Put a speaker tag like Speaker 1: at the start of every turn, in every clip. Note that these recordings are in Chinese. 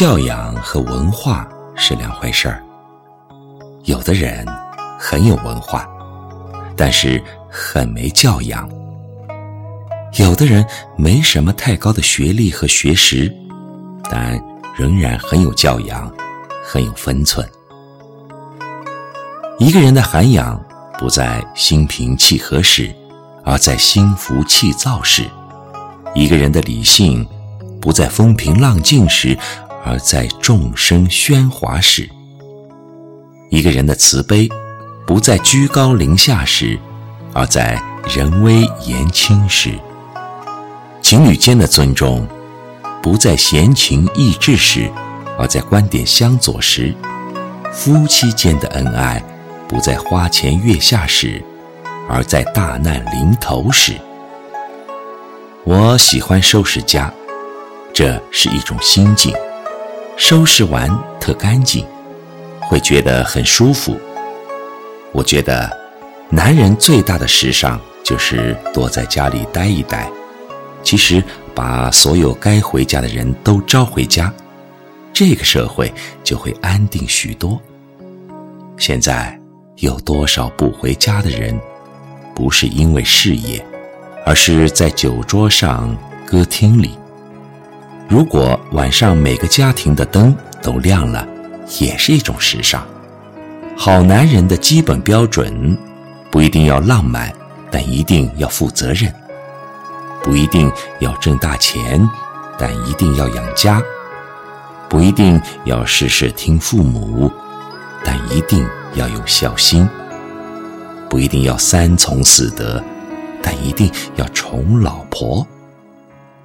Speaker 1: 教养和文化是两回事儿。有的人很有文化，但是很没教养；有的人没什么太高的学历和学识，但仍然很有教养，很有分寸。一个人的涵养不在心平气和时，而在心浮气躁时；一个人的理性不在风平浪静时，而在众生喧哗时；一个人的慈悲不在居高临下时，而在人微言轻时；情侣间的尊重不在闲情逸致时，而在观点相左时；夫妻间的恩爱不在花前月下时，而在大难临头时。我喜欢收拾家，这是一种心境。收拾完特干净，会觉得很舒服。我觉得，男人最大的时尚就是多在家里待一待。其实，把所有该回家的人都招回家，这个社会就会安定许多。现在有多少不回家的人，不是因为事业，而是在酒桌上、歌厅里。如果晚上每个家庭的灯都亮了，也是一种时尚。好男人的基本标准，不一定要浪漫，但一定要负责任；不一定要挣大钱，但一定要养家；不一定要事事听父母，但一定要有孝心；不一定要三从四德，但一定要宠老婆。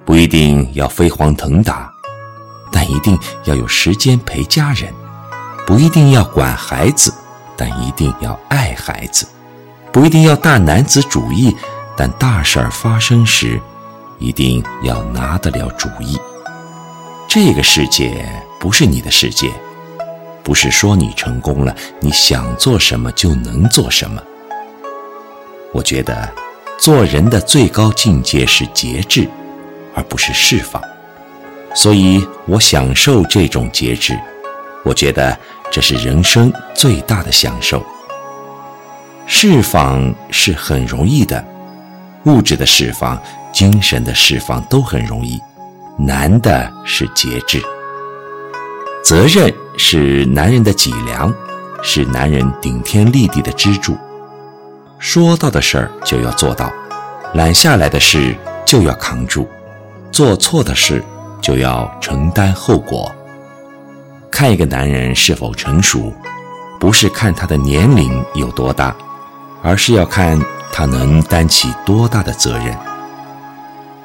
Speaker 1: 不一定要飞黄腾达，但一定要有时间陪家人；不一定要管孩子，但一定要爱孩子；不一定要大男子主义，但大事儿发生时，一定要拿得了主意。这个世界不是你的世界，不是说你成功了，你想做什么就能做什么。我觉得，做人的最高境界是节制。而不是释放，所以我享受这种节制。我觉得这是人生最大的享受。释放是很容易的，物质的释放、精神的释放都很容易，难的是节制。责任是男人的脊梁，是男人顶天立地的支柱。说到的事儿就要做到，揽下来的事就要扛住。做错的事就要承担后果。看一个男人是否成熟，不是看他的年龄有多大，而是要看他能担起多大的责任。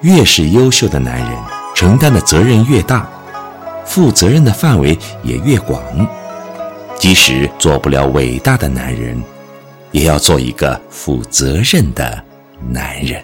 Speaker 1: 越是优秀的男人，承担的责任越大，负责任的范围也越广。即使做不了伟大的男人，也要做一个负责任的男人。